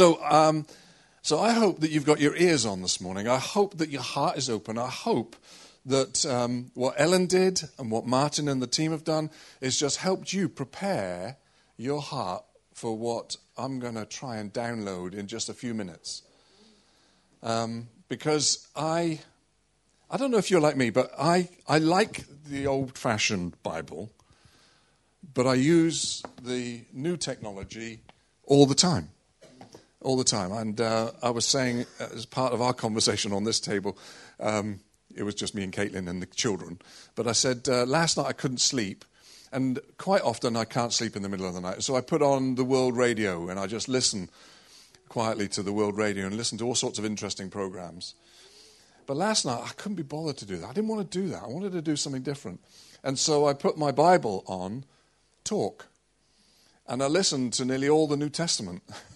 So, um, so I hope that you've got your ears on this morning. I hope that your heart is open. I hope that um, what Ellen did and what Martin and the team have done is just helped you prepare your heart for what I'm going to try and download in just a few minutes. Um, because I, I don't know if you're like me, but I, I like the old fashioned Bible, but I use the new technology all the time. All the time. And uh, I was saying, as part of our conversation on this table, um, it was just me and Caitlin and the children. But I said, uh, last night I couldn't sleep. And quite often I can't sleep in the middle of the night. So I put on the world radio and I just listen quietly to the world radio and listen to all sorts of interesting programs. But last night I couldn't be bothered to do that. I didn't want to do that. I wanted to do something different. And so I put my Bible on talk. And I listened to nearly all the New Testament,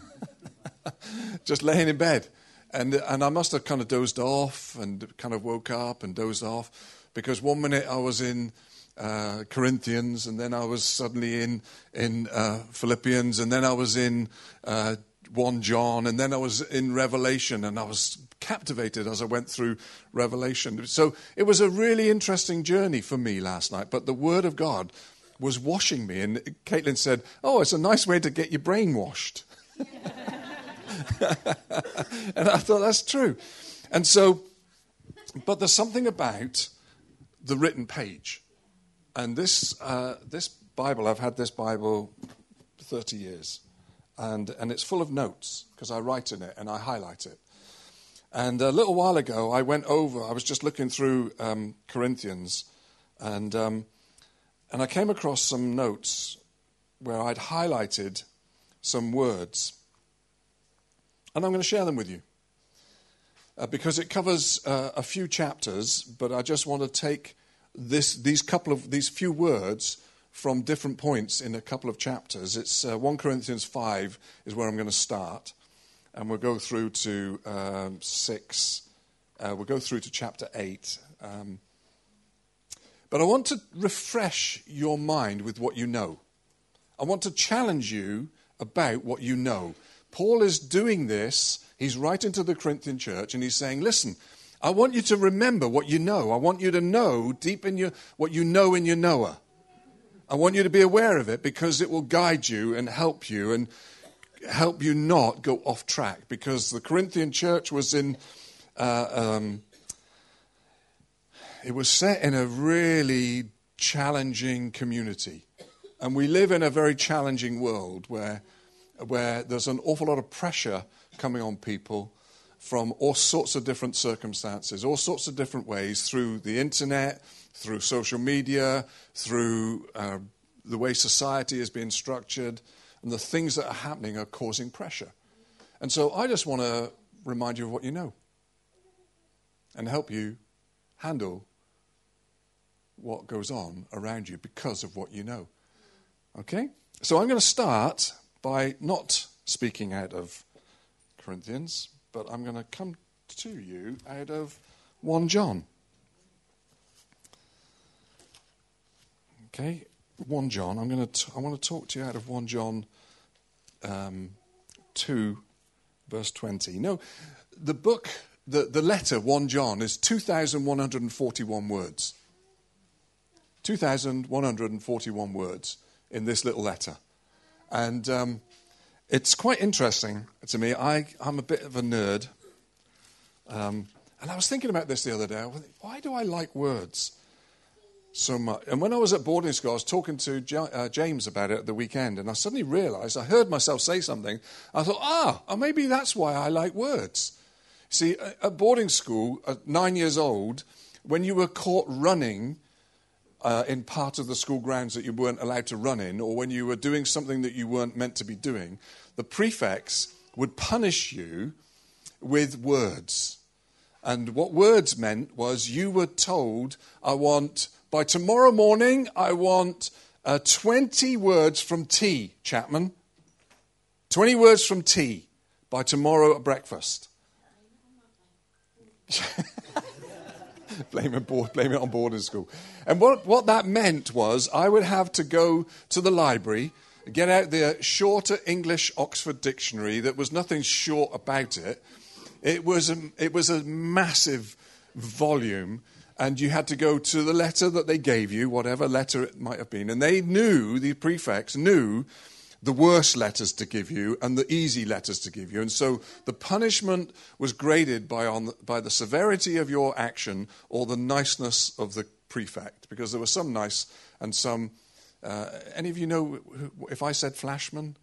just laying in bed. And, and I must have kind of dozed off and kind of woke up and dozed off because one minute I was in uh, Corinthians and then I was suddenly in, in uh, Philippians and then I was in uh, 1 John and then I was in Revelation and I was captivated as I went through Revelation. So it was a really interesting journey for me last night, but the Word of God was washing me. And Caitlin said, Oh, it's a nice way to get your brain washed. and I thought that's true. And so, but there's something about the written page. And this, uh, this Bible, I've had this Bible 30 years. And, and it's full of notes because I write in it and I highlight it. And a little while ago, I went over, I was just looking through um, Corinthians, and, um, and I came across some notes where I'd highlighted some words. And I'm going to share them with you. Uh, because it covers uh, a few chapters, but I just want to take this, these couple of these few words from different points in a couple of chapters. It's uh, 1 Corinthians 5 is where I'm going to start, and we'll go through to um, 6. Uh, we'll go through to chapter 8. Um, but I want to refresh your mind with what you know. I want to challenge you about what you know. Paul is doing this. He's writing to the Corinthian church and he's saying, Listen, I want you to remember what you know. I want you to know deep in your what you know in your knower. I want you to be aware of it because it will guide you and help you and help you not go off track. Because the Corinthian church was in, uh, um, it was set in a really challenging community. And we live in a very challenging world where where there's an awful lot of pressure coming on people from all sorts of different circumstances, all sorts of different ways through the internet, through social media, through uh, the way society is being structured, and the things that are happening are causing pressure. And so I just want to remind you of what you know and help you handle what goes on around you because of what you know. Okay? So I'm going to start by not speaking out of Corinthians, but I'm going to come to you out of 1 John. Okay, 1 John. I'm going to. T- I want to talk to you out of 1 John um, 2, verse 20. No, the book, the, the letter 1 John is 2,141 words. 2,141 words in this little letter. And um, it's quite interesting to me. I, I'm a bit of a nerd. Um, and I was thinking about this the other day. Why do I like words so much? And when I was at boarding school, I was talking to uh, James about it at the weekend, and I suddenly realized I heard myself say something. I thought, ah, oh, maybe that's why I like words. See, at boarding school, at nine years old, when you were caught running, uh, in part of the school grounds that you weren't allowed to run in, or when you were doing something that you weren't meant to be doing, the prefects would punish you with words. And what words meant was you were told, I want, by tomorrow morning, I want uh, 20 words from tea, Chapman. 20 words from tea by tomorrow at breakfast. blame, it board, blame it on boarding school. And what, what that meant was I would have to go to the library get out the shorter English Oxford Dictionary that was nothing short about it. It was a, it was a massive volume, and you had to go to the letter that they gave you, whatever letter it might have been. And they knew, the prefects knew the worst letters to give you and the easy letters to give you. And so the punishment was graded by, on, by the severity of your action or the niceness of the prefect, because there were some nice and some. Uh, any of you know if I said Flashman,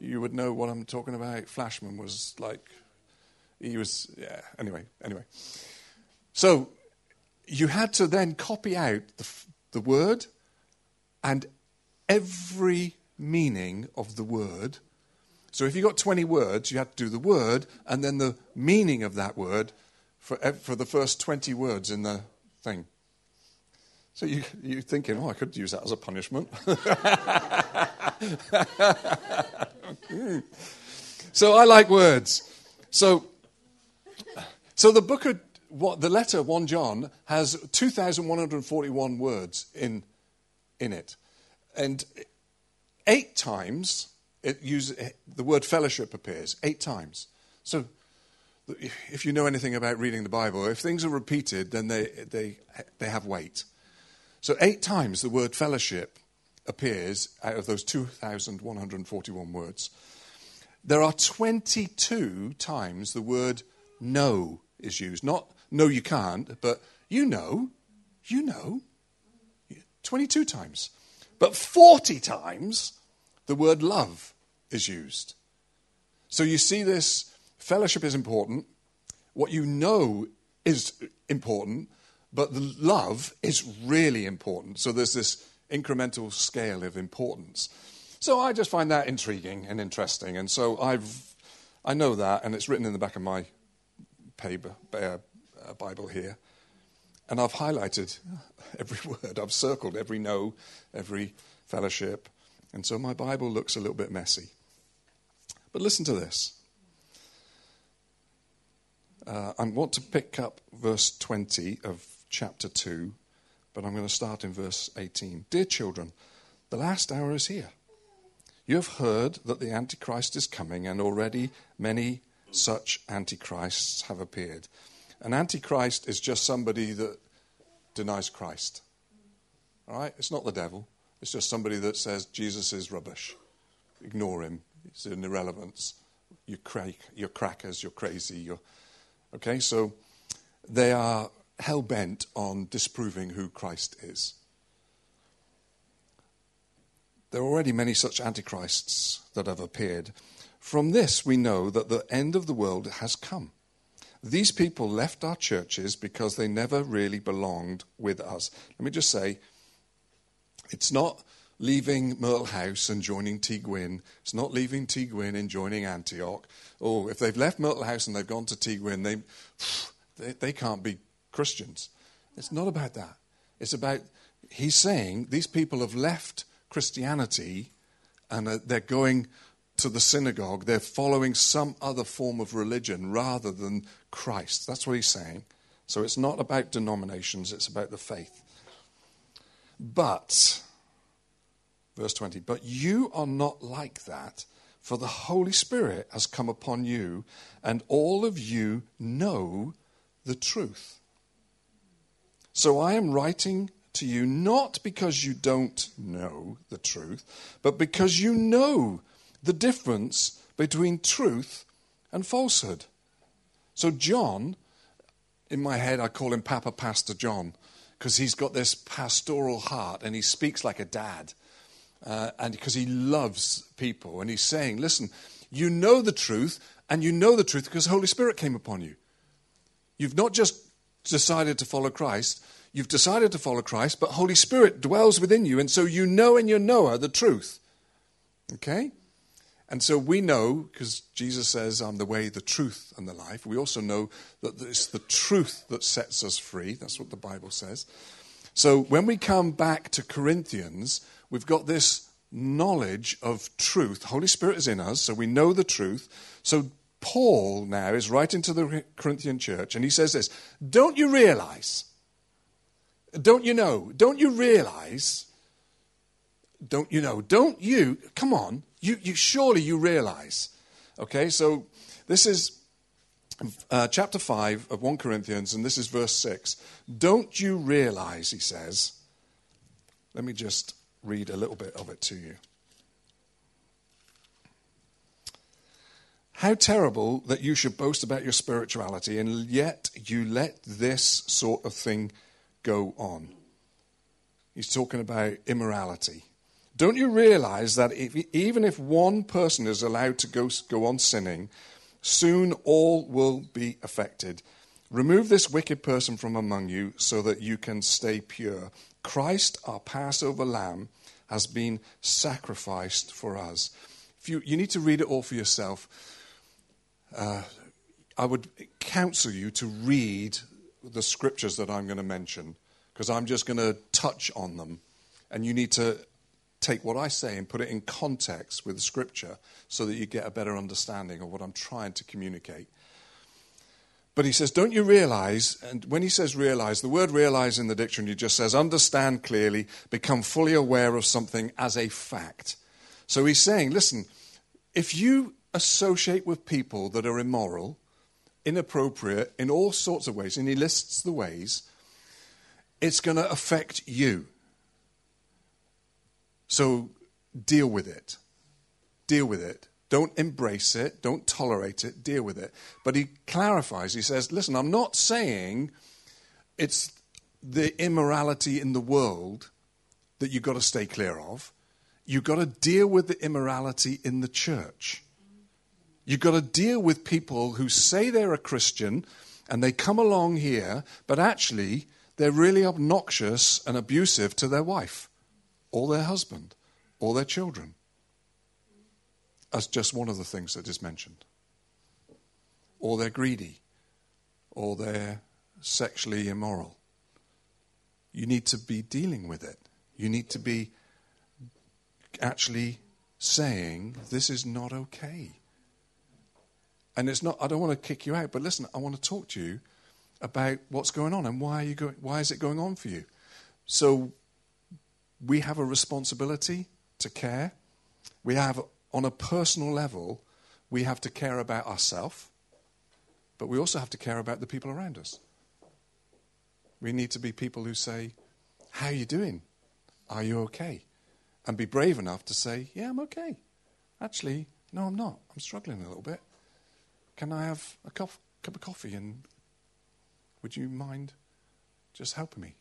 you would know what I'm talking about? Flashman was like, he was, yeah, anyway, anyway. So you had to then copy out the, the word and every meaning of the word. So if you got 20 words, you had to do the word and then the meaning of that word for, for the first 20 words in the thing. So you, you're thinking, oh, I could use that as a punishment. so I like words. So, so the book of what, the letter 1 John has 2,141 words in, in it. And eight times it the word fellowship appears. Eight times. So if you know anything about reading the Bible, if things are repeated, then they, they, they have weight. So eight times the word fellowship appears out of those 2,141 words. There are 22 times the word no is used. Not no, you can't, but you know, you know. 22 times. But 40 times the word love is used. So you see this fellowship is important. What you know is important, but the love is really important. So there's this incremental scale of importance. So I just find that intriguing and interesting. And so I've, I know that, and it's written in the back of my paper, uh, Bible here. And I've highlighted every word, I've circled every no, every fellowship. And so my Bible looks a little bit messy. But listen to this. Uh, I want to pick up verse 20 of chapter 2, but I'm going to start in verse 18. Dear children, the last hour is here. You have heard that the Antichrist is coming, and already many such Antichrists have appeared. An Antichrist is just somebody that denies Christ. All right? It's not the devil. It's just somebody that says Jesus is rubbish. Ignore him. He's an irrelevance. You're, you're crackers. You're crazy. You're... Okay? So they are hell bent on disproving who Christ is. There are already many such antichrists that have appeared. From this, we know that the end of the world has come. These people left our churches because they never really belonged with us. Let me just say, it's not leaving Myrtle House and joining T. It's not leaving T. And joining Antioch. Oh, if they've left Myrtle House and they've gone to T. They, they, they can't be Christians. It's not about that. It's about, he's saying these people have left Christianity and uh, they're going to the synagogue. They're following some other form of religion rather than Christ. That's what he's saying. So it's not about denominations, it's about the faith. But, verse 20, but you are not like that, for the Holy Spirit has come upon you, and all of you know the truth. So I am writing to you not because you don't know the truth, but because you know the difference between truth and falsehood. So, John, in my head, I call him Papa Pastor John because he's got this pastoral heart and he speaks like a dad. Uh, and because he loves people. And he's saying, listen, you know the truth, and you know the truth because the Holy Spirit came upon you. You've not just decided to follow Christ, you've decided to follow Christ, but Holy Spirit dwells within you, and so you know in your knower the truth. Okay? And so we know, because Jesus says, I'm the way, the truth, and the life, we also know that it's the truth that sets us free. That's what the Bible says. So when we come back to Corinthians, we've got this knowledge of truth. Holy Spirit is in us, so we know the truth. So Paul now is writing to the Corinthian church, and he says this Don't you realize? Don't you know? Don't you realize don't you know? Don't you? Come on. You, you surely you realize. Okay, so this is uh, chapter 5 of 1 Corinthians, and this is verse 6. Don't you realize, he says. Let me just read a little bit of it to you. How terrible that you should boast about your spirituality and yet you let this sort of thing go on. He's talking about immorality. Don't you realize that if, even if one person is allowed to go, go on sinning, soon all will be affected? Remove this wicked person from among you so that you can stay pure. Christ, our Passover lamb, has been sacrificed for us. If you, you need to read it all for yourself uh, I would counsel you to read the scriptures that I'm going to mention because I'm just going to touch on them. And you need to take what I say and put it in context with the scripture so that you get a better understanding of what I'm trying to communicate. But he says, Don't you realize? And when he says realize, the word realize in the dictionary just says understand clearly, become fully aware of something as a fact. So he's saying, Listen, if you associate with people that are immoral, inappropriate in all sorts of ways, and he lists the ways, it's going to affect you. So deal with it. Deal with it. Don't embrace it. Don't tolerate it. Deal with it. But he clarifies. He says, listen, I'm not saying it's the immorality in the world that you've got to stay clear of. You've got to deal with the immorality in the church. You've got to deal with people who say they're a Christian and they come along here, but actually they're really obnoxious and abusive to their wife or their husband or their children. As just one of the things that is mentioned. Or they're greedy or they're sexually immoral. You need to be dealing with it. You need to be actually saying, This is not okay. And it's not, I don't want to kick you out, but listen, I want to talk to you about what's going on and why, are you going, why is it going on for you. So we have a responsibility to care. We have, on a personal level, we have to care about ourselves, but we also have to care about the people around us. We need to be people who say, How are you doing? Are you okay? And be brave enough to say, Yeah, I'm okay. Actually, no, I'm not. I'm struggling a little bit. Can I have a cup, cup of coffee and would you mind just helping me?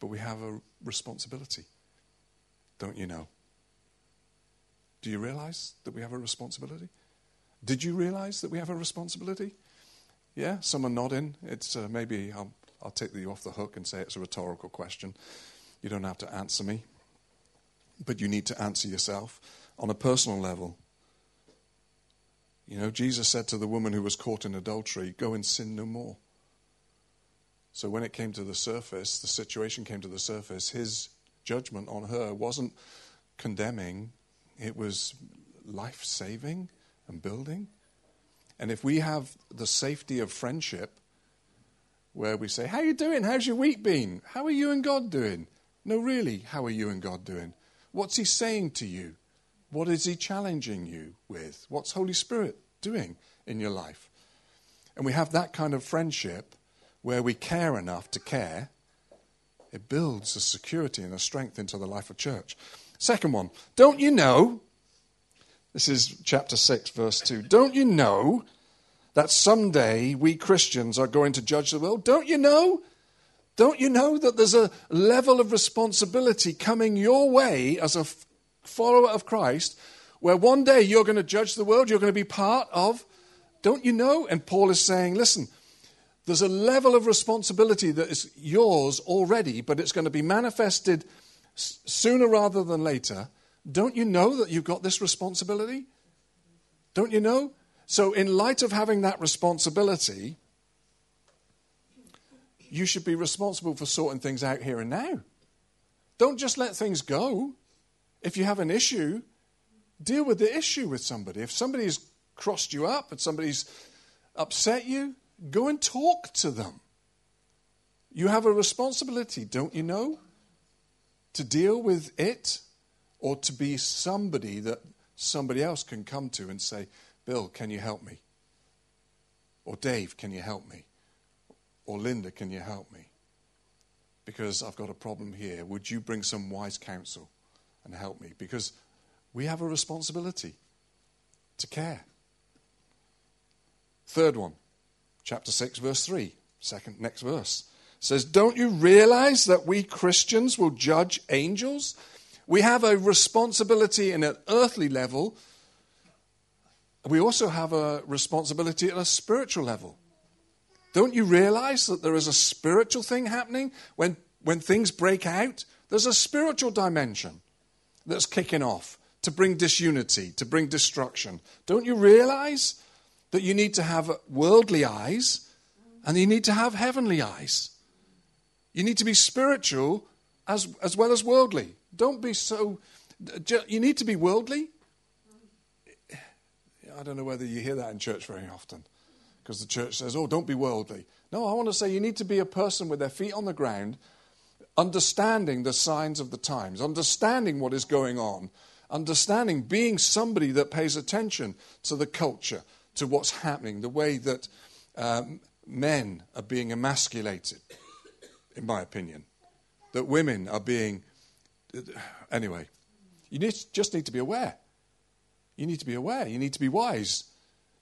But we have a responsibility, don't you know? Do you realize that we have a responsibility? Did you realize that we have a responsibility? Yeah, some are nodding. It's uh, maybe I'll, I'll take you off the hook and say it's a rhetorical question. You don't have to answer me, but you need to answer yourself on a personal level. You know, Jesus said to the woman who was caught in adultery, Go and sin no more. So when it came to the surface, the situation came to the surface, his judgment on her wasn't condemning, it was life saving and building. And if we have the safety of friendship, where we say, How are you doing? How's your week been? How are you and God doing? No, really, how are you and God doing? What's He saying to you? What is He challenging you with? What's Holy Spirit doing in your life? And we have that kind of friendship where we care enough to care. It builds a security and a strength into the life of church. Second one, don't you know? This is chapter 6, verse 2. Don't you know that someday we Christians are going to judge the world? Don't you know? Don't you know that there's a level of responsibility coming your way as a follower of Christ, where one day you're going to judge the world, you're going to be part of. Don't you know? And Paul is saying, listen, there's a level of responsibility that is yours already, but it's going to be manifested sooner rather than later. Don't you know that you've got this responsibility? Don't you know? So, in light of having that responsibility, you should be responsible for sorting things out here and now. Don't just let things go. If you have an issue, deal with the issue with somebody. If somebody's crossed you up and somebody's upset you, go and talk to them. You have a responsibility, don't you know? to deal with it or to be somebody that somebody else can come to and say, Bill, can you help me? Or Dave, can you help me? Or Linda, can you help me? Because I've got a problem here. Would you bring some wise counsel and help me? Because we have a responsibility to care. Third one, chapter 6, verse 3, second, next verse says, Don't you realize that we Christians will judge angels? We have a responsibility in an earthly level. We also have a responsibility at a spiritual level. Don't you realize that there is a spiritual thing happening when, when things break out? There's a spiritual dimension that's kicking off to bring disunity, to bring destruction. Don't you realize that you need to have worldly eyes and you need to have heavenly eyes? You need to be spiritual as, as well as worldly. Don't be so. You need to be worldly. I don't know whether you hear that in church very often because the church says, oh, don't be worldly. No, I want to say you need to be a person with their feet on the ground, understanding the signs of the times, understanding what is going on, understanding being somebody that pays attention to the culture, to what's happening, the way that um, men are being emasculated in my opinion. That women are being. Anyway, you need, just need to be aware. You need to be aware. You need to be wise.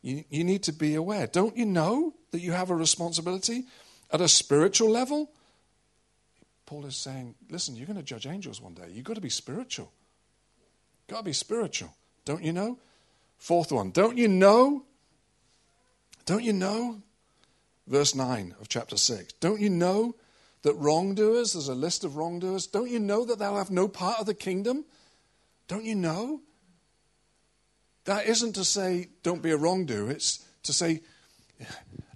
You, you need to be aware. Don't you know that you have a responsibility at a spiritual level? Paul is saying, listen, you're going to judge angels one day. You've got to be spiritual. Got to be spiritual. Don't you know? Fourth one. Don't you know? Don't you know? Verse 9 of chapter 6. Don't you know that wrongdoers, there's a list of wrongdoers, don't you know that they'll have no part of the kingdom? Don't you know? That isn't to say, don't be a wrongdoer. It's to say,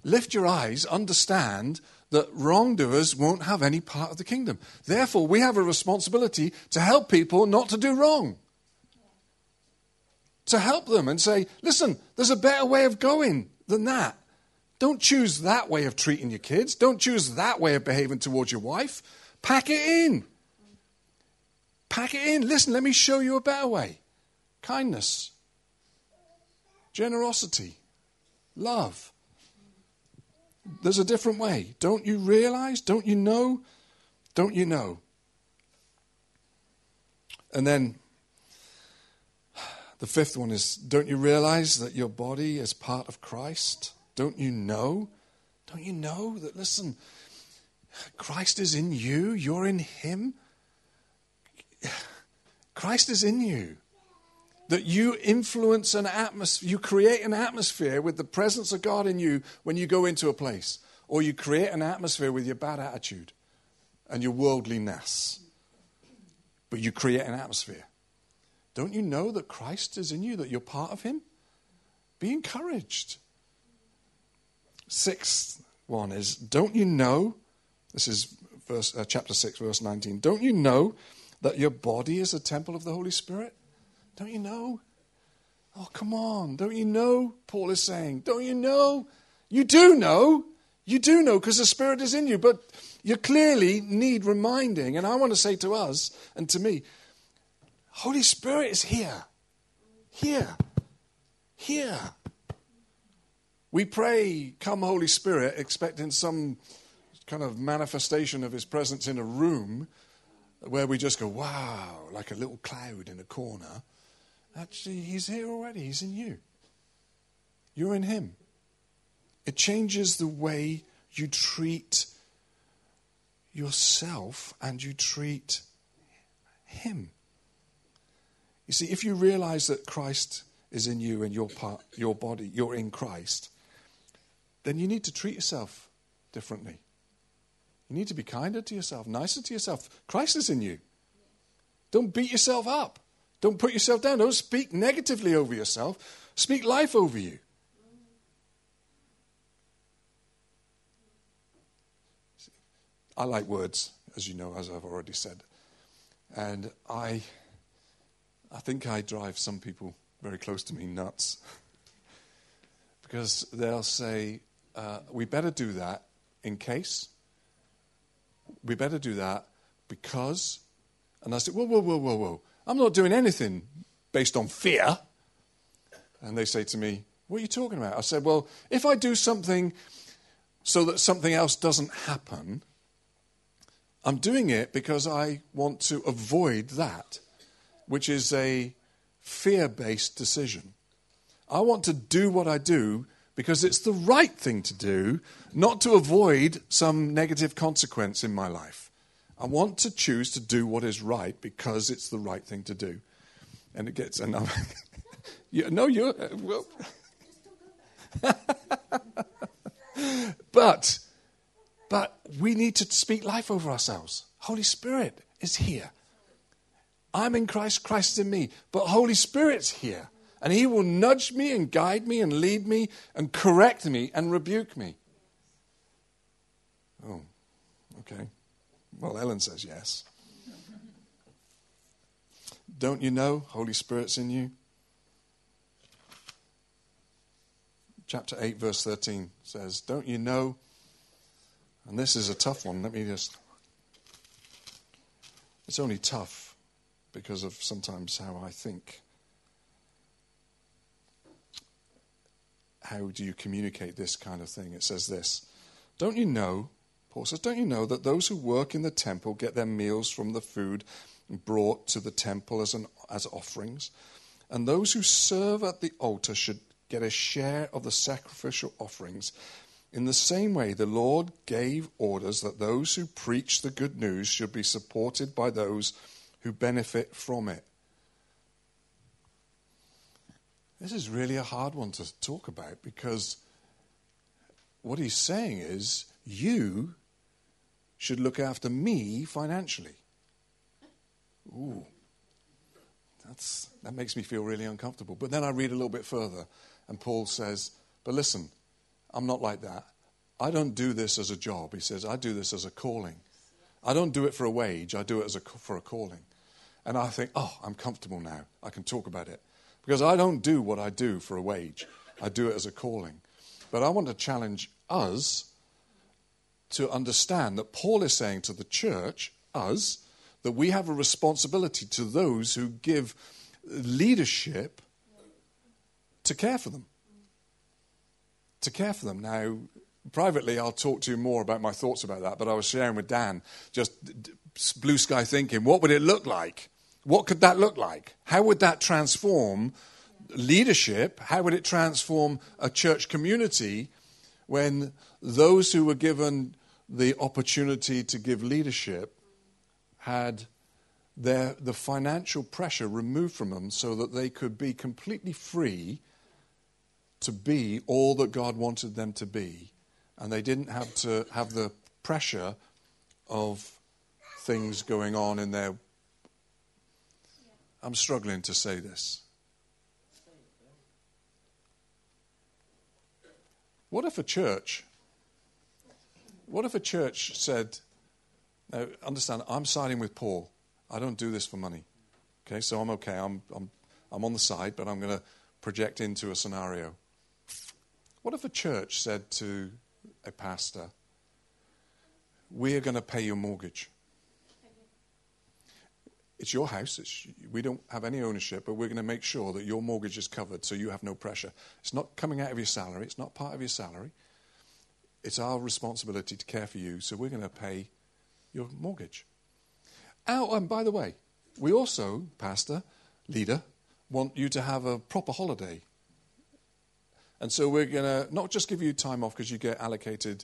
lift your eyes, understand that wrongdoers won't have any part of the kingdom. Therefore, we have a responsibility to help people not to do wrong. To help them and say, listen, there's a better way of going than that. Don't choose that way of treating your kids. Don't choose that way of behaving towards your wife. Pack it in. Pack it in. Listen, let me show you a better way kindness, generosity, love. There's a different way. Don't you realize? Don't you know? Don't you know? And then the fifth one is don't you realize that your body is part of Christ? Don't you know? Don't you know that, listen, Christ is in you, you're in Him? Christ is in you. That you influence an atmosphere, you create an atmosphere with the presence of God in you when you go into a place, or you create an atmosphere with your bad attitude and your worldliness. But you create an atmosphere. Don't you know that Christ is in you, that you're part of Him? Be encouraged. Sixth one is Don't you know? This is verse, uh, chapter 6, verse 19. Don't you know that your body is a temple of the Holy Spirit? Don't you know? Oh, come on. Don't you know? Paul is saying. Don't you know? You do know. You do know because the Spirit is in you, but you clearly need reminding. And I want to say to us and to me Holy Spirit is here. Here. Here. We pray, Come, Holy Spirit, expecting some kind of manifestation of His presence in a room where we just go, wow, like a little cloud in a corner. Actually, He's here already. He's in you. You're in Him. It changes the way you treat yourself and you treat Him. You see, if you realize that Christ is in you and your part, your body, you're in Christ, then you need to treat yourself differently. You need to be kinder to yourself, nicer to yourself. Christ is in you. Don't beat yourself up. Don't put yourself down. Don't speak negatively over yourself. Speak life over you. I like words, as you know, as I've already said. And I, I think I drive some people very close to me nuts. because they'll say, uh, we better do that in case. We better do that because, And I said, Whoa, whoa, whoa, whoa, whoa. I'm not doing anything based on fear. And they say to me, What are you talking about? I said, Well, if I do something so that something else doesn't happen, I'm doing it because I want to avoid that, which is a fear based decision. I want to do what I do because it's the right thing to do, not to avoid some negative consequence in my life. I want to choose to do what is right because it's the right thing to do. And it gets, another. No, you're, uh, well, but, but we need to speak life over ourselves. Holy Spirit is here. I'm in Christ, Christ in me, but Holy Spirit's here. And He will nudge me and guide me and lead me and correct me and rebuke me. Oh, okay. Well, Ellen says yes. Don't you know Holy Spirit's in you? Chapter 8, verse 13 says, Don't you know? And this is a tough one. Let me just. It's only tough because of sometimes how I think. How do you communicate this kind of thing? It says this Don't you know, Paul says, don't you know that those who work in the temple get their meals from the food brought to the temple as, an, as offerings? And those who serve at the altar should get a share of the sacrificial offerings. In the same way, the Lord gave orders that those who preach the good news should be supported by those who benefit from it. This is really a hard one to talk about because what he's saying is you should look after me financially. Ooh, that's, that makes me feel really uncomfortable. But then I read a little bit further, and Paul says, But listen, I'm not like that. I don't do this as a job. He says, I do this as a calling. I don't do it for a wage, I do it as a, for a calling. And I think, oh, I'm comfortable now. I can talk about it. Because I don't do what I do for a wage, I do it as a calling. But I want to challenge us to understand that Paul is saying to the church, us, that we have a responsibility to those who give leadership to care for them. To care for them. Now, privately, I'll talk to you more about my thoughts about that, but I was sharing with Dan just blue sky thinking what would it look like? What could that look like? How would that transform leadership? How would it transform a church community when those who were given the opportunity to give leadership had their, the financial pressure removed from them so that they could be completely free to be all that God wanted them to be. And they didn't have to have the pressure of things going on in their. I'm struggling to say this. What if a church what if a church said, now understand, I'm siding with Paul. I don't do this for money. Okay, so I'm okay. I'm, I'm, I'm on the side, but I'm going to project into a scenario. What if a church said to a pastor, We're going to pay your mortgage? It's your house. It's, we don't have any ownership, but we're going to make sure that your mortgage is covered so you have no pressure. It's not coming out of your salary, it's not part of your salary. It's our responsibility to care for you, so we're going to pay your mortgage. Oh, and by the way, we also, pastor, leader, want you to have a proper holiday. And so we're going to not just give you time off because you get allocated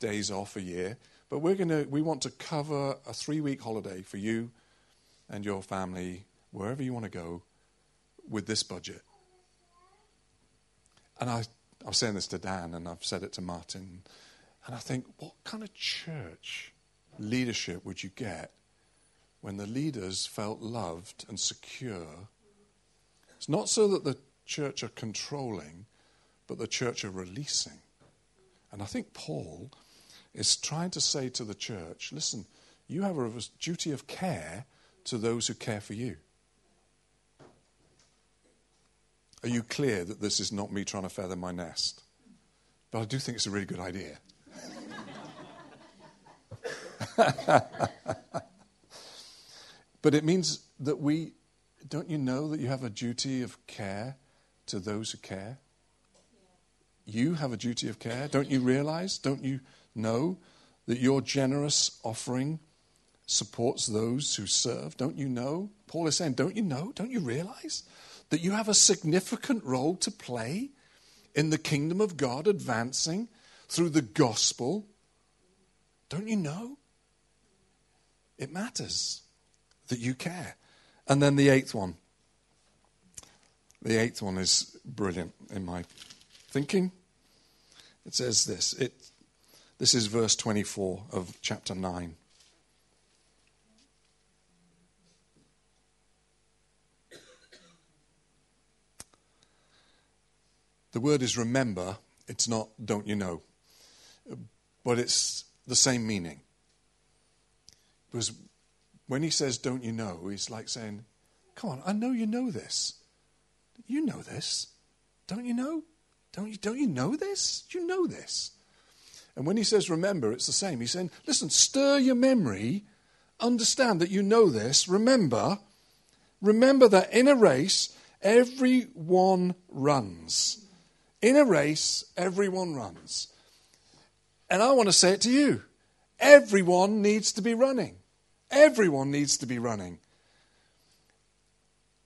days off a year, but we're going to we want to cover a 3-week holiday for you and your family wherever you want to go with this budget. And I I was saying this to Dan and I've said it to Martin. And I think, what kind of church leadership would you get when the leaders felt loved and secure? It's not so that the church are controlling, but the church are releasing. And I think Paul is trying to say to the church listen, you have a duty of care to those who care for you. Are you clear that this is not me trying to feather my nest? But I do think it's a really good idea. But it means that we, don't you know that you have a duty of care to those who care? You have a duty of care. Don't you realize? Don't you know that your generous offering supports those who serve? Don't you know? Paul is saying, don't you know? Don't you realize that you have a significant role to play in the kingdom of God advancing through the gospel? Don't you know? It matters that you care. And then the eighth one. The eighth one is brilliant in my thinking. It says this. It, this is verse 24 of chapter 9. The word is remember, it's not don't you know, but it's the same meaning. Because when he says don't you know, he's like saying, Come on, I know you know this. You know this. Don't you know? Don't you, don't you know this? You know this. And when he says remember, it's the same. He's saying, listen, stir your memory, understand that you know this, remember, remember that in a race, everyone runs. In a race, everyone runs. And I want to say it to you everyone needs to be running. Everyone needs to be running.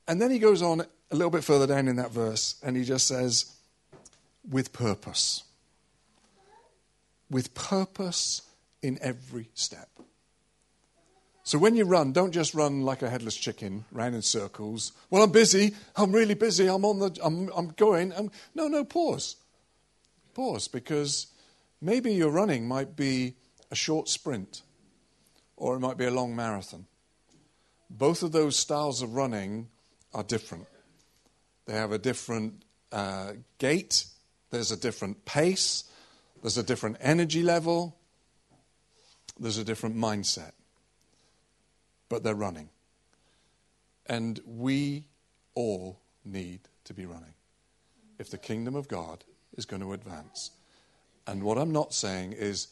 And then he goes on a little bit further down in that verse and he just says, with purpose. With purpose in every step. So when you run, don't just run like a headless chicken, round in circles. Well, I'm busy. I'm really busy. I'm on the. I'm. I'm going. I'm, no, no. Pause. Pause, because maybe your running might be a short sprint, or it might be a long marathon. Both of those styles of running are different. They have a different uh, gait. There's a different pace. There's a different energy level. There's a different mindset but they're running. And we all need to be running if the kingdom of God is going to advance. And what I'm not saying is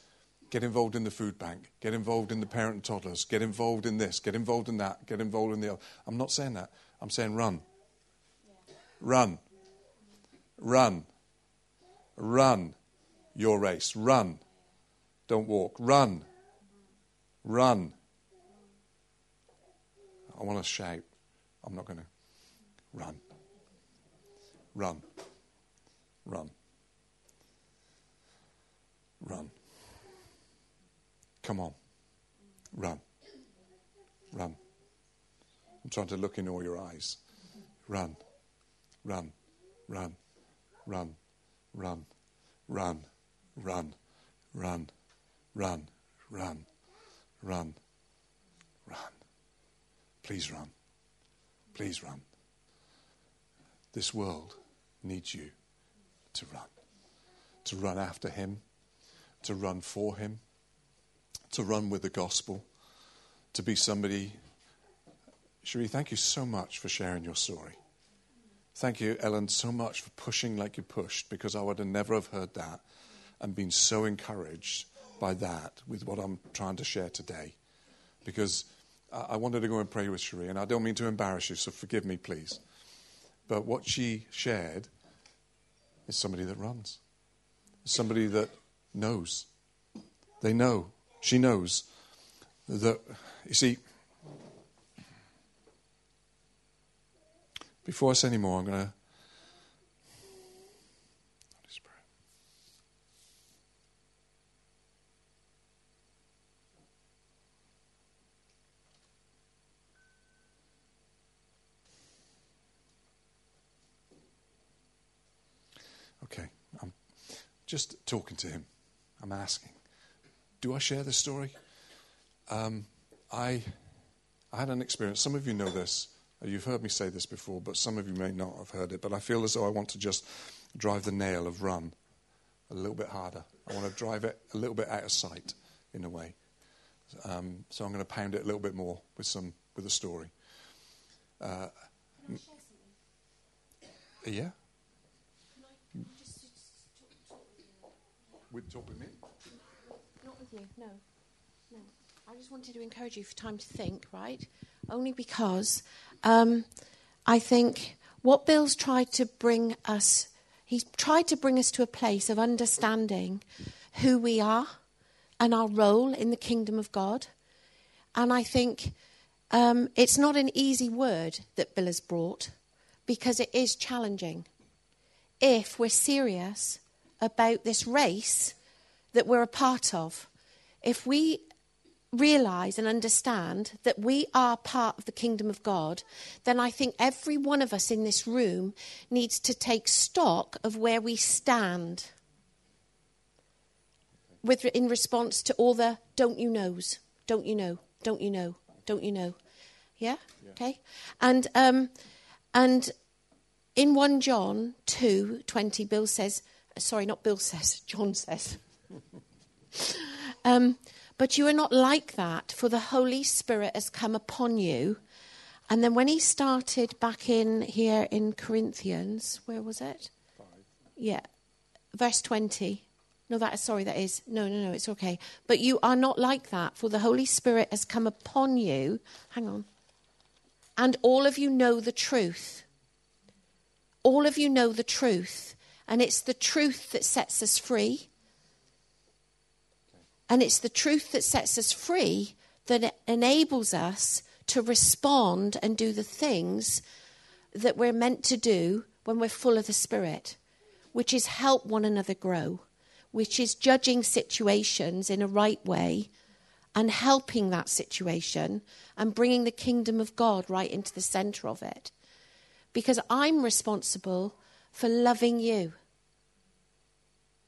get involved in the food bank, get involved in the parent and toddlers, get involved in this, get involved in that, get involved in the other. I'm not saying that. I'm saying run. Run. Run. Run your race. Run. Don't walk. Run. Run. I want to shout. I'm not going to run. Run. Run. Run. Come on. Run. Run. I'm trying to look in all your eyes. Run. Run. Run. Run run, run, run, run, run, run, run, run. Please run. Please run. This world needs you to run. To run after him, to run for him, to run with the gospel, to be somebody. Cherie, thank you so much for sharing your story. Thank you, Ellen, so much for pushing like you pushed because I would have never have heard that and been so encouraged by that with what I'm trying to share today. Because I wanted to go and pray with Cherie, and I don't mean to embarrass you, so forgive me, please. But what she shared is somebody that runs, somebody that knows. They know. She knows that, you see, before I say any more, I'm going to Okay, I'm just talking to him. I'm asking, do I share this story? Um, I, I had an experience. Some of you know this. You've heard me say this before, but some of you may not have heard it. But I feel as though I want to just drive the nail of run a little bit harder. I want to drive it a little bit out of sight, in a way. Um, so I'm going to pound it a little bit more with some with a story. Uh, yeah. With you? talk with me? Not with you, no. No. I just wanted to encourage you for time to think, right? only because um, I think what Bill's tried to bring us, he's tried to bring us to a place of understanding who we are and our role in the kingdom of God. And I think um, it's not an easy word that Bill has brought because it is challenging. If we're serious about this race that we're a part of, if we realize and understand that we are part of the kingdom of God, then I think every one of us in this room needs to take stock of where we stand with in response to all the don't you knows, don't you know, don't you know, don't you know. Yeah? yeah. Okay. And um, and in 1 John 2 20, Bill says, sorry, not Bill says, John says. um, but you are not like that, for the Holy Spirit has come upon you. And then when he started back in here in Corinthians, where was it? Five. Yeah, verse 20. No, that is sorry, that is. No, no, no, it's okay. But you are not like that, for the Holy Spirit has come upon you. Hang on. And all of you know the truth. All of you know the truth. And it's the truth that sets us free. And it's the truth that sets us free that enables us to respond and do the things that we're meant to do when we're full of the Spirit, which is help one another grow, which is judging situations in a right way and helping that situation and bringing the kingdom of God right into the center of it. Because I'm responsible for loving you.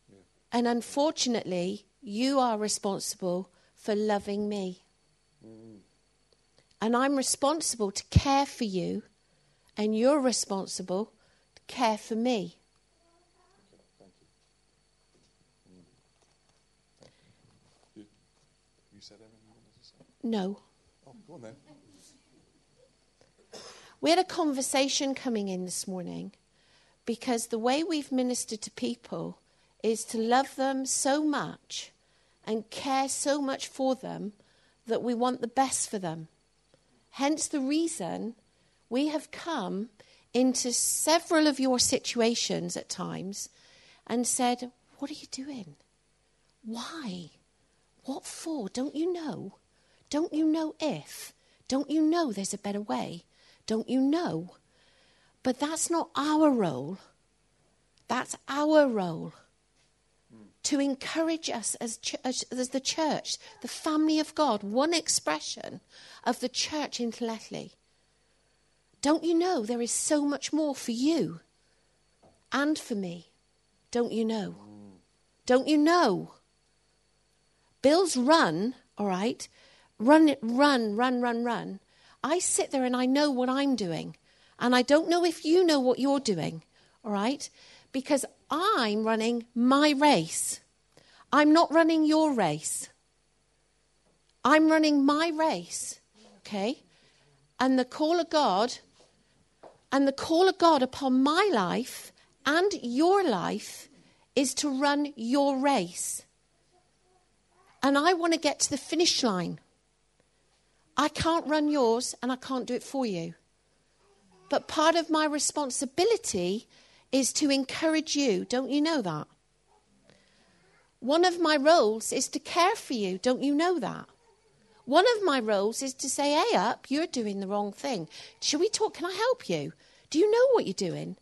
Yeah. And unfortunately, you are responsible for loving me. Mm. And I'm responsible to care for you, and you're responsible to care for me. Thank you. You, you said everything you wanted to say? No. Oh, go on then. We had a conversation coming in this morning because the way we've ministered to people is to love them so much and care so much for them that we want the best for them. Hence the reason we have come into several of your situations at times and said, What are you doing? Why? What for? Don't you know? Don't you know if? Don't you know there's a better way? Don't you know? But that's not our role. That's our role to encourage us as, ch- as, the church, the family of God, one expression of the church in Llanelli. Don't you know there is so much more for you and for me? Don't you know? Don't you know? Bill's run, all right, run, it run, run, run, run. I sit there and I know what I'm doing. And I don't know if you know what you're doing, all right? because I'm running my race. I'm not running your race. I'm running my race. Okay? And the call of God, and the call of God upon my life and your life is to run your race. And I want to get to the finish line. I can't run yours and I can't do it for you. But part of my responsibility is to encourage you. Don't you know that? One of my roles is to care for you. Don't you know that? One of my roles is to say, hey, up, you're doing the wrong thing. Shall we talk? Can I help you? Do you know what you're doing?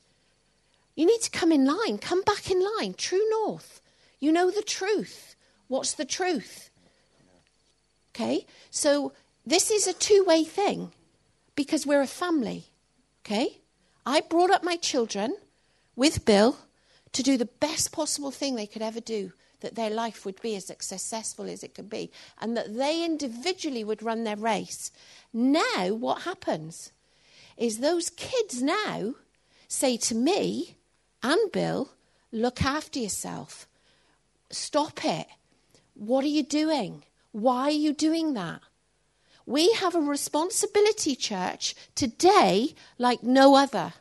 You need to come in line. Come back in line. True north. You know the truth. What's the truth? Okay? So this is a two way thing because we're a family. Okay? I brought up my children with Bill to do the best possible thing they could ever do, that their life would be as successful as it could be, and that they individually would run their race. Now, what happens is those kids now say to me and Bill, look after yourself. Stop it. What are you doing? Why are you doing that? We have a responsibility, church, today like no other.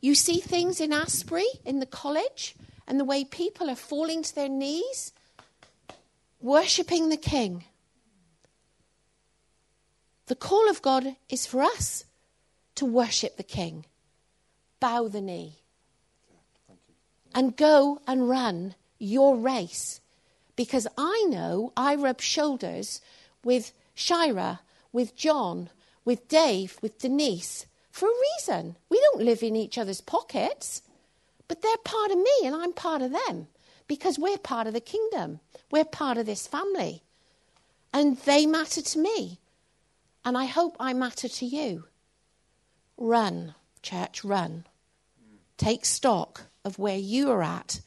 You see things in Asbury, in the college, and the way people are falling to their knees, worshipping the King. The call of God is for us to worship the King, bow the knee, and go and run your race. Because I know I rub shoulders with Shira, with John, with Dave, with Denise for a reason. We don't live in each other's pockets, but they're part of me and I'm part of them because we're part of the kingdom. We're part of this family. And they matter to me. And I hope I matter to you. Run, church, run. Take stock of where you are at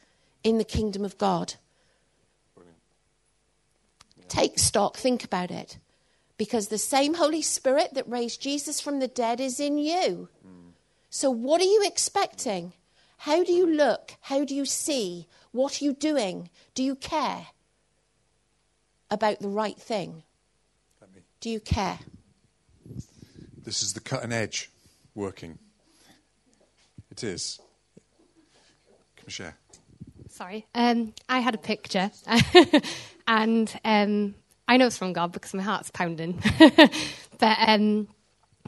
in the kingdom of God. Take stock, think about it. Because the same Holy Spirit that raised Jesus from the dead is in you. Hmm. So, what are you expecting? How do you look? How do you see? What are you doing? Do you care about the right thing? Do you care? This is the cutting edge working. It is. Come share. Sorry. Um, I had a picture, and um, I know it's from God because my heart's pounding. but um,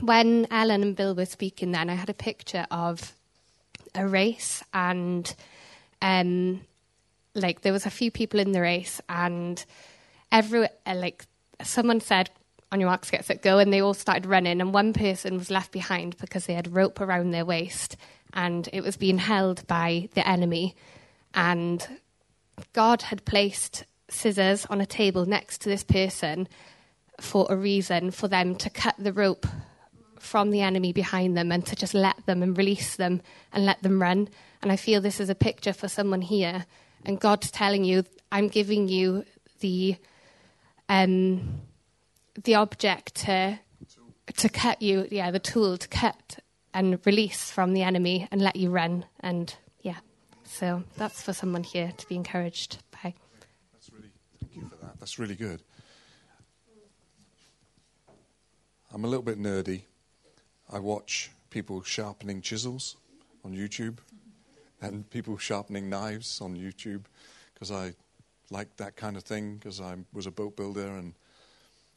when Ellen and Bill were speaking, then I had a picture of a race, and um, like there was a few people in the race, and every uh, like someone said on your marks, get set, go, and they all started running, and one person was left behind because they had rope around their waist, and it was being held by the enemy, and God had placed scissors on a table next to this person for a reason, for them to cut the rope from the enemy behind them and to just let them and release them and let them run. And I feel this is a picture for someone here, and God's telling you, I'm giving you the um, the object to to cut you, yeah, the tool to cut and release from the enemy and let you run. And yeah, so that's for someone here to be encouraged by. That's really, thank you for that. That's really good. I'm a little bit nerdy. I watch people sharpening chisels on YouTube and people sharpening knives on YouTube because I like that kind of thing because I was a boat builder and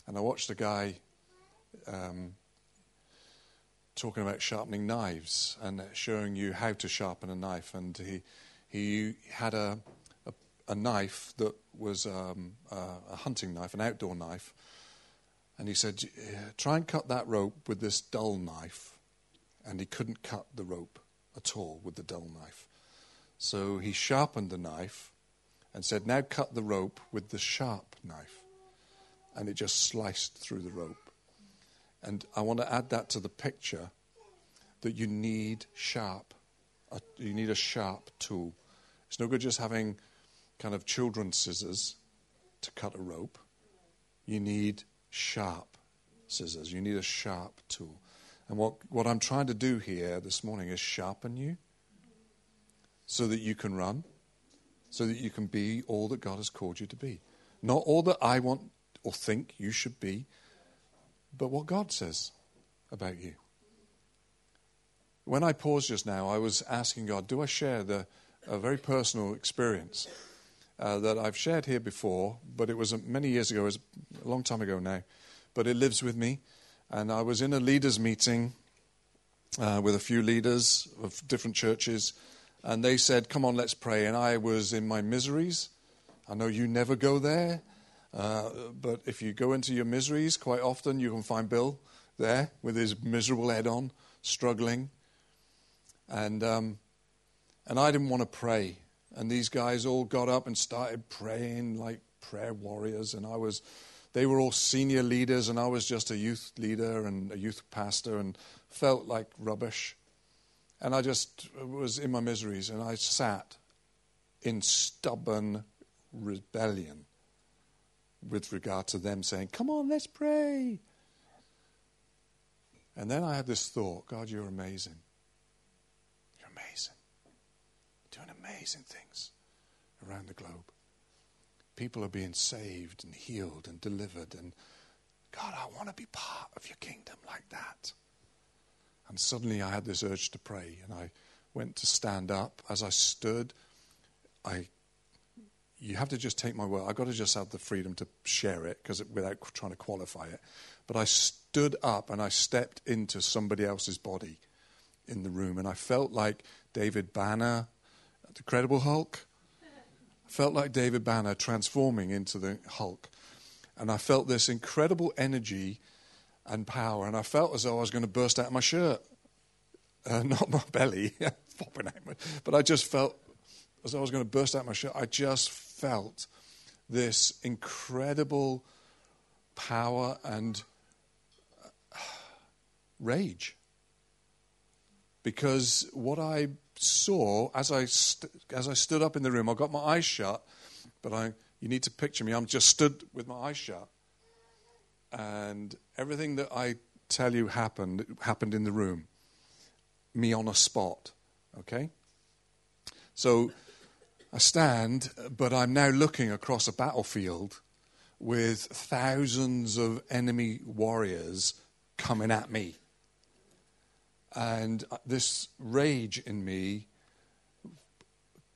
and I watched a guy um, talking about sharpening knives and showing you how to sharpen a knife. And he, he had a, a, a knife that was um, a, a hunting knife, an outdoor knife. And he said, Try and cut that rope with this dull knife. And he couldn't cut the rope at all with the dull knife. So he sharpened the knife and said, Now cut the rope with the sharp knife and it just sliced through the rope. And I want to add that to the picture that you need sharp, you need a sharp tool. It's no good just having kind of children's scissors to cut a rope. You need sharp scissors. You need a sharp tool. And what, what I'm trying to do here this morning is sharpen you so that you can run, so that you can be all that God has called you to be. Not all that I want or think you should be, but what God says about you. When I paused just now, I was asking God, do I share the, a very personal experience uh, that I've shared here before, but it was many years ago, it was a long time ago now, but it lives with me. And I was in a leaders' meeting uh, with a few leaders of different churches, and they said, Come on, let's pray. And I was in my miseries. I know you never go there. Uh, but if you go into your miseries, quite often you can find Bill there with his miserable head on, struggling. And, um, and I didn't want to pray. And these guys all got up and started praying like prayer warriors. And I was, they were all senior leaders, and I was just a youth leader and a youth pastor and felt like rubbish. And I just was in my miseries, and I sat in stubborn rebellion with regard to them saying, Come on, let's pray. And then I had this thought God, you're amazing. You're amazing. You're doing amazing things around the globe. People are being saved and healed and delivered. And God, I want to be part of your kingdom like that. And suddenly I had this urge to pray. And I went to stand up. As I stood, I you have to just take my word. I've got to just have the freedom to share it because without trying to qualify it. But I, stood up and I stepped into somebody else's body in the room. And I felt like David Banner, the Incredible Hulk. I felt like David Banner transforming into the Hulk. And I felt this incredible energy and power. And I felt as though I was going to burst out of my shirt. Uh, not my belly, but I just felt as though I was going to burst out of my shirt. I just felt this incredible power and uh, rage. Because what I saw as I, st- as I stood up in the room, I got my eyes shut, but I, you need to picture me. I'm just stood with my eyes shut. And everything that I tell you happened happened in the room. Me on a spot. Okay? So I stand, but I'm now looking across a battlefield with thousands of enemy warriors coming at me. And uh, this rage in me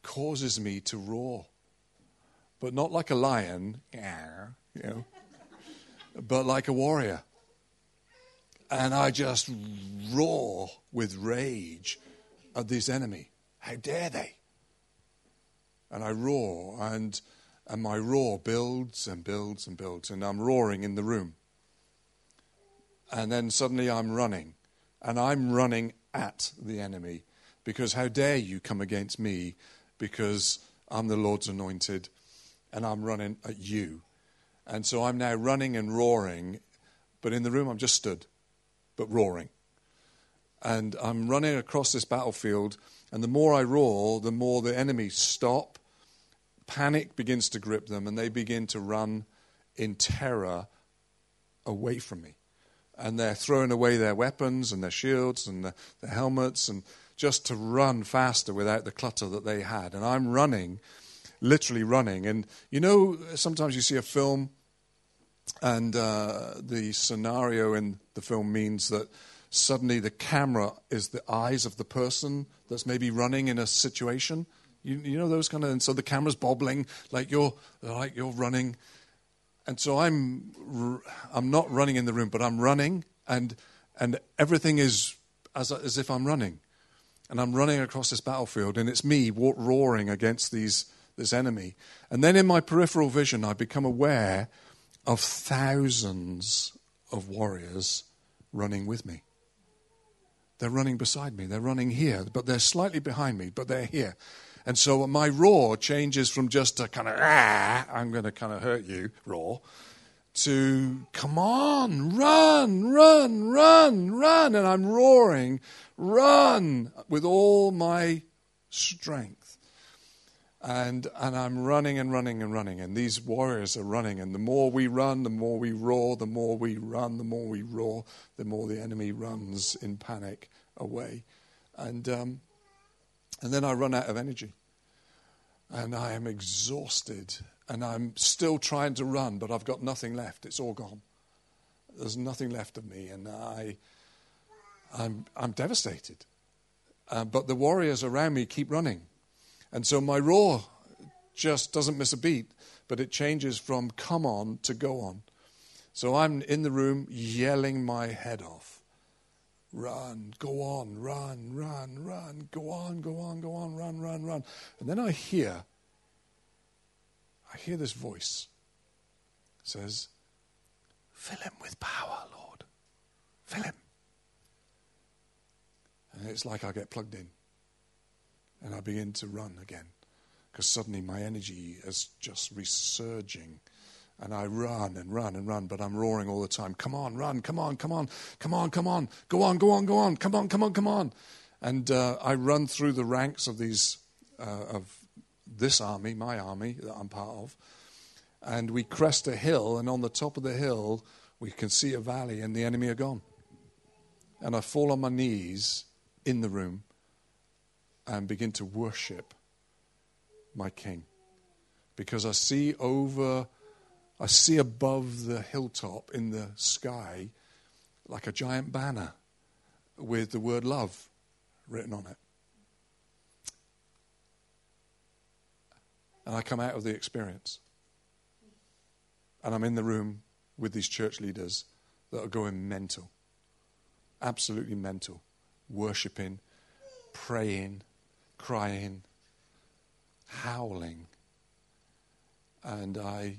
causes me to roar. But not like a lion, you know, but like a warrior. And I just roar with rage at this enemy. How dare they? And I roar, and, and my roar builds and builds and builds, and I'm roaring in the room. And then suddenly I'm running, and I'm running at the enemy because how dare you come against me because I'm the Lord's anointed and I'm running at you. And so I'm now running and roaring, but in the room I'm just stood, but roaring. And I'm running across this battlefield, and the more I roar, the more the enemy stop. Panic begins to grip them, and they begin to run in terror away from me. And they're throwing away their weapons and their shields and the, their helmets, and just to run faster without the clutter that they had. And I'm running, literally running. And you know, sometimes you see a film, and uh, the scenario in the film means that suddenly the camera is the eyes of the person that's maybe running in a situation. You, you know those kind of, and so the camera's bobbling like you're like you're running, and so I'm I'm not running in the room, but I'm running, and and everything is as as if I'm running, and I'm running across this battlefield, and it's me roaring against these this enemy, and then in my peripheral vision, I become aware of thousands of warriors running with me. They're running beside me. They're running here, but they're slightly behind me, but they're here. And so my roar changes from just a kind of, ah, I'm going to kind of hurt you roar, to come on, run, run, run, run. And I'm roaring, run with all my strength. And, and I'm running and running and running. And these warriors are running. And the more we run, the more we roar. The more we run, the more we roar. The more the enemy runs in panic away. And, um, and then I run out of energy. And I am exhausted. And I'm still trying to run, but I've got nothing left. It's all gone. There's nothing left of me. And I, I'm, I'm devastated. Uh, but the warriors around me keep running. And so my roar just doesn't miss a beat, but it changes from come on to go on. So I'm in the room yelling my head off. Run, go on, run, run, run, go on, go on, go on, run, run, run. And then I hear, I hear this voice it says, Fill him with power, Lord. Fill him. And it's like I get plugged in and I begin to run again because suddenly my energy is just resurging. And I run and run and run, but I'm roaring all the time. Come on, run, come on, come on, come on, come on, go on, go on, go on, come on, come on, come on. And uh, I run through the ranks of these, uh, of this army, my army that I'm part of. And we crest a hill, and on the top of the hill, we can see a valley, and the enemy are gone. And I fall on my knees in the room and begin to worship my King. Because I see over, I see above the hilltop in the sky like a giant banner with the word love written on it. And I come out of the experience. And I'm in the room with these church leaders that are going mental. Absolutely mental. Worshipping, praying, crying, howling. And I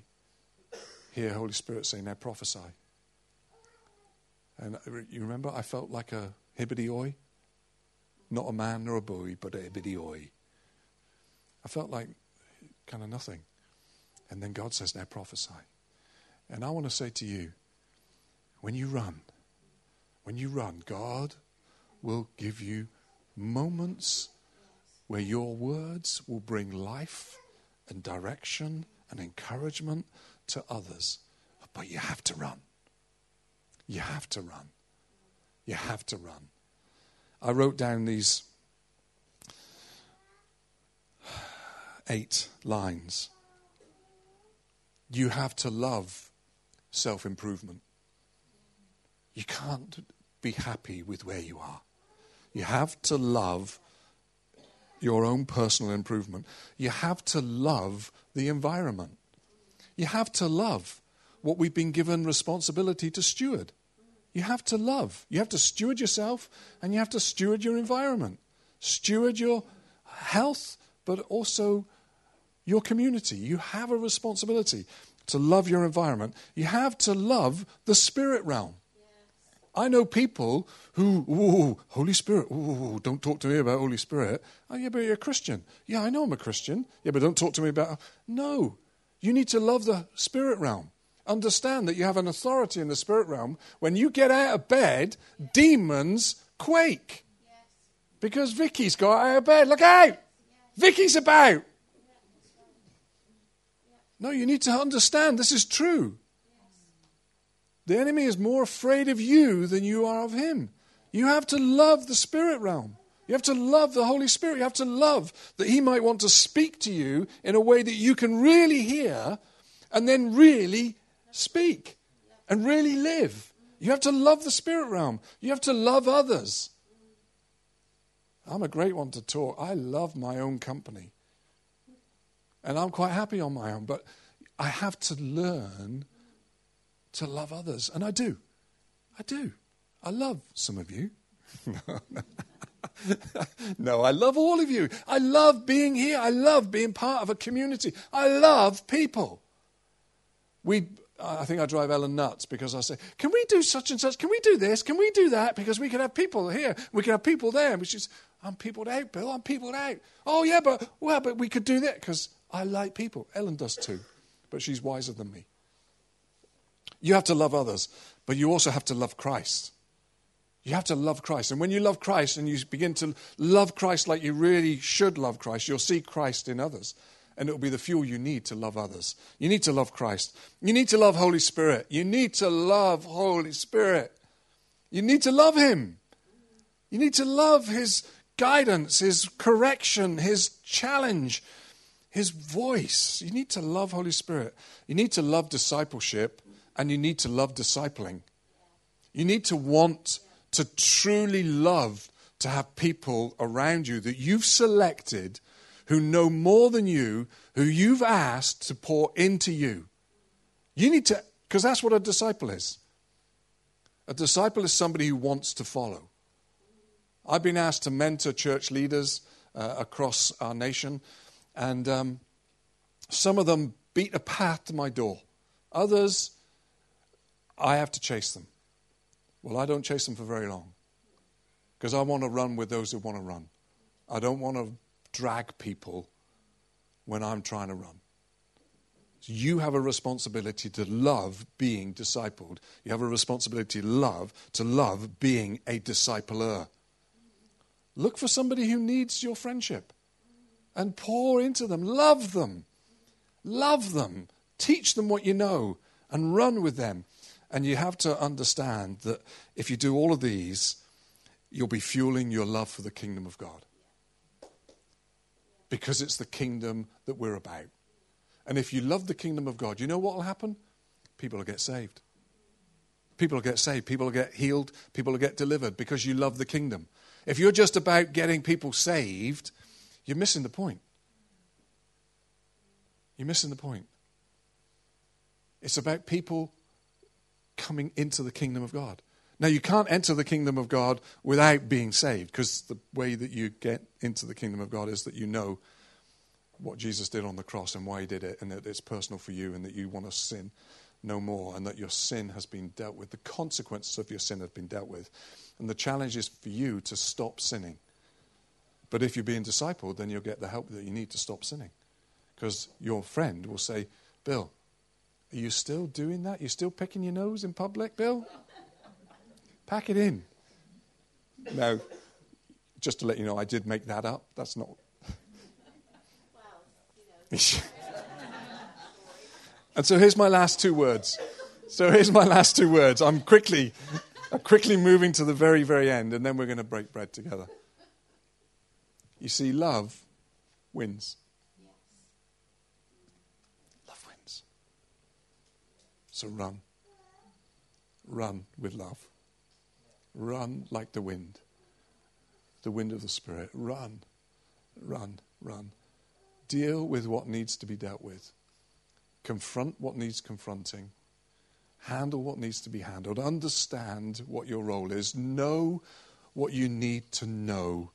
hear Holy Spirit saying, Now prophesy. And you remember, I felt like a hobbledehoy? Not a man nor a boy, but a hobbledehoy. I felt like kind of nothing. And then God says, Now prophesy. And I want to say to you, when you run, when you run, God will give you moments where your words will bring life and direction and encouragement to others. But you have to run. You have to run. You have to run. I wrote down these eight lines. You have to love self improvement. You can't be happy with where you are. You have to love your own personal improvement. You have to love the environment. You have to love what we've been given responsibility to steward. You have to love. You have to steward yourself and you have to steward your environment. Steward your health, but also your community. You have a responsibility to love your environment. You have to love the spirit realm. I know people who, ooh, Holy Spirit, ooh, don't talk to me about Holy Spirit. Oh, yeah, but you're a Christian. Yeah, I know I'm a Christian. Yeah, but don't talk to me about. No. You need to love the spirit realm. Understand that you have an authority in the spirit realm. When you get out of bed, demons quake. Because Vicky's got out of bed. Look out! Vicky's about. No, you need to understand this is true. The enemy is more afraid of you than you are of him. You have to love the spirit realm. You have to love the Holy Spirit. You have to love that he might want to speak to you in a way that you can really hear and then really speak and really live. You have to love the spirit realm. You have to love others. I'm a great one to talk. I love my own company. And I'm quite happy on my own, but I have to learn to love others. And I do. I do. I love some of you. no, I love all of you. I love being here. I love being part of a community. I love people. We, I think I drive Ellen nuts because I say, Can we do such and such? Can we do this? Can we do that? Because we can have people here. We can have people there. Which is, I'm peopled out, Bill. I'm peopled out. Oh, yeah, but, well, but we could do that because I like people. Ellen does too, but she's wiser than me. You have to love others, but you also have to love Christ. You have to love Christ. And when you love Christ and you begin to love Christ like you really should love Christ, you'll see Christ in others. And it will be the fuel you need to love others. You need to love Christ. You need to love Holy Spirit. You need to love Holy Spirit. You need to love Him. You need to love His guidance, His correction, His challenge, His voice. You need to love Holy Spirit. You need to love discipleship and you need to love discipling. You need to want to truly love to have people around you that you've selected who know more than you, who you've asked to pour into you. You need to, because that's what a disciple is. A disciple is somebody who wants to follow. I've been asked to mentor church leaders uh, across our nation, and um, some of them beat a path to my door. Others I have to chase them. Well, I don't chase them for very long because I want to run with those who want to run. I don't want to drag people when I'm trying to run. So you have a responsibility to love being discipled. You have a responsibility to love to love being a discipler. Look for somebody who needs your friendship and pour into them. Love them. Love them. Teach them what you know and run with them. And you have to understand that if you do all of these, you'll be fueling your love for the kingdom of God. Because it's the kingdom that we're about. And if you love the kingdom of God, you know what will happen? People will get saved. People will get saved. People will get healed. People will get delivered because you love the kingdom. If you're just about getting people saved, you're missing the point. You're missing the point. It's about people coming into the kingdom of God. Now, you can't enter the kingdom of God without being saved because the way that you get into the kingdom of God is that you know what Jesus did on the cross and why he did it, and that it's personal for you, and that you want to sin no more, and that your sin has been dealt with. The consequences of your sin have been dealt with. And the challenge is for you to stop sinning. But if you're being discipled, then you'll get the help that you need to stop sinning. Because your friend will say, Bill, are you still doing that? You still picking your nose in public, Bill? Pack it in. Now, just to let you know, I did make that up. That's not. and so here's my last two words. So here's my last two words. I'm quickly, I'm quickly moving to the very, very end, and then we're going to break bread together. You see, love wins. Love wins. So run. Run with love. Run like the wind, the wind of the Spirit. Run, run, run. Deal with what needs to be dealt with. Confront what needs confronting. Handle what needs to be handled. Understand what your role is. Know what you need to know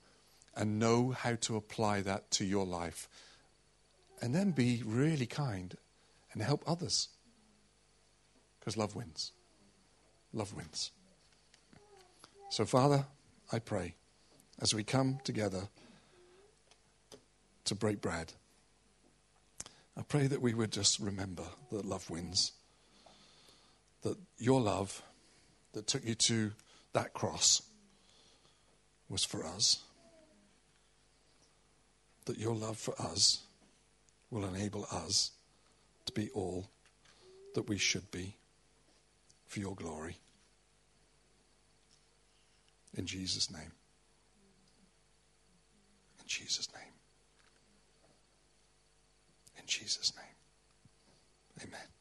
and know how to apply that to your life. And then be really kind and help others. Because love wins. Love wins. So, Father, I pray as we come together to break bread, I pray that we would just remember that love wins. That your love that took you to that cross was for us. That your love for us will enable us to be all that we should be for your glory. In Jesus' name. In Jesus' name. In Jesus' name. Amen.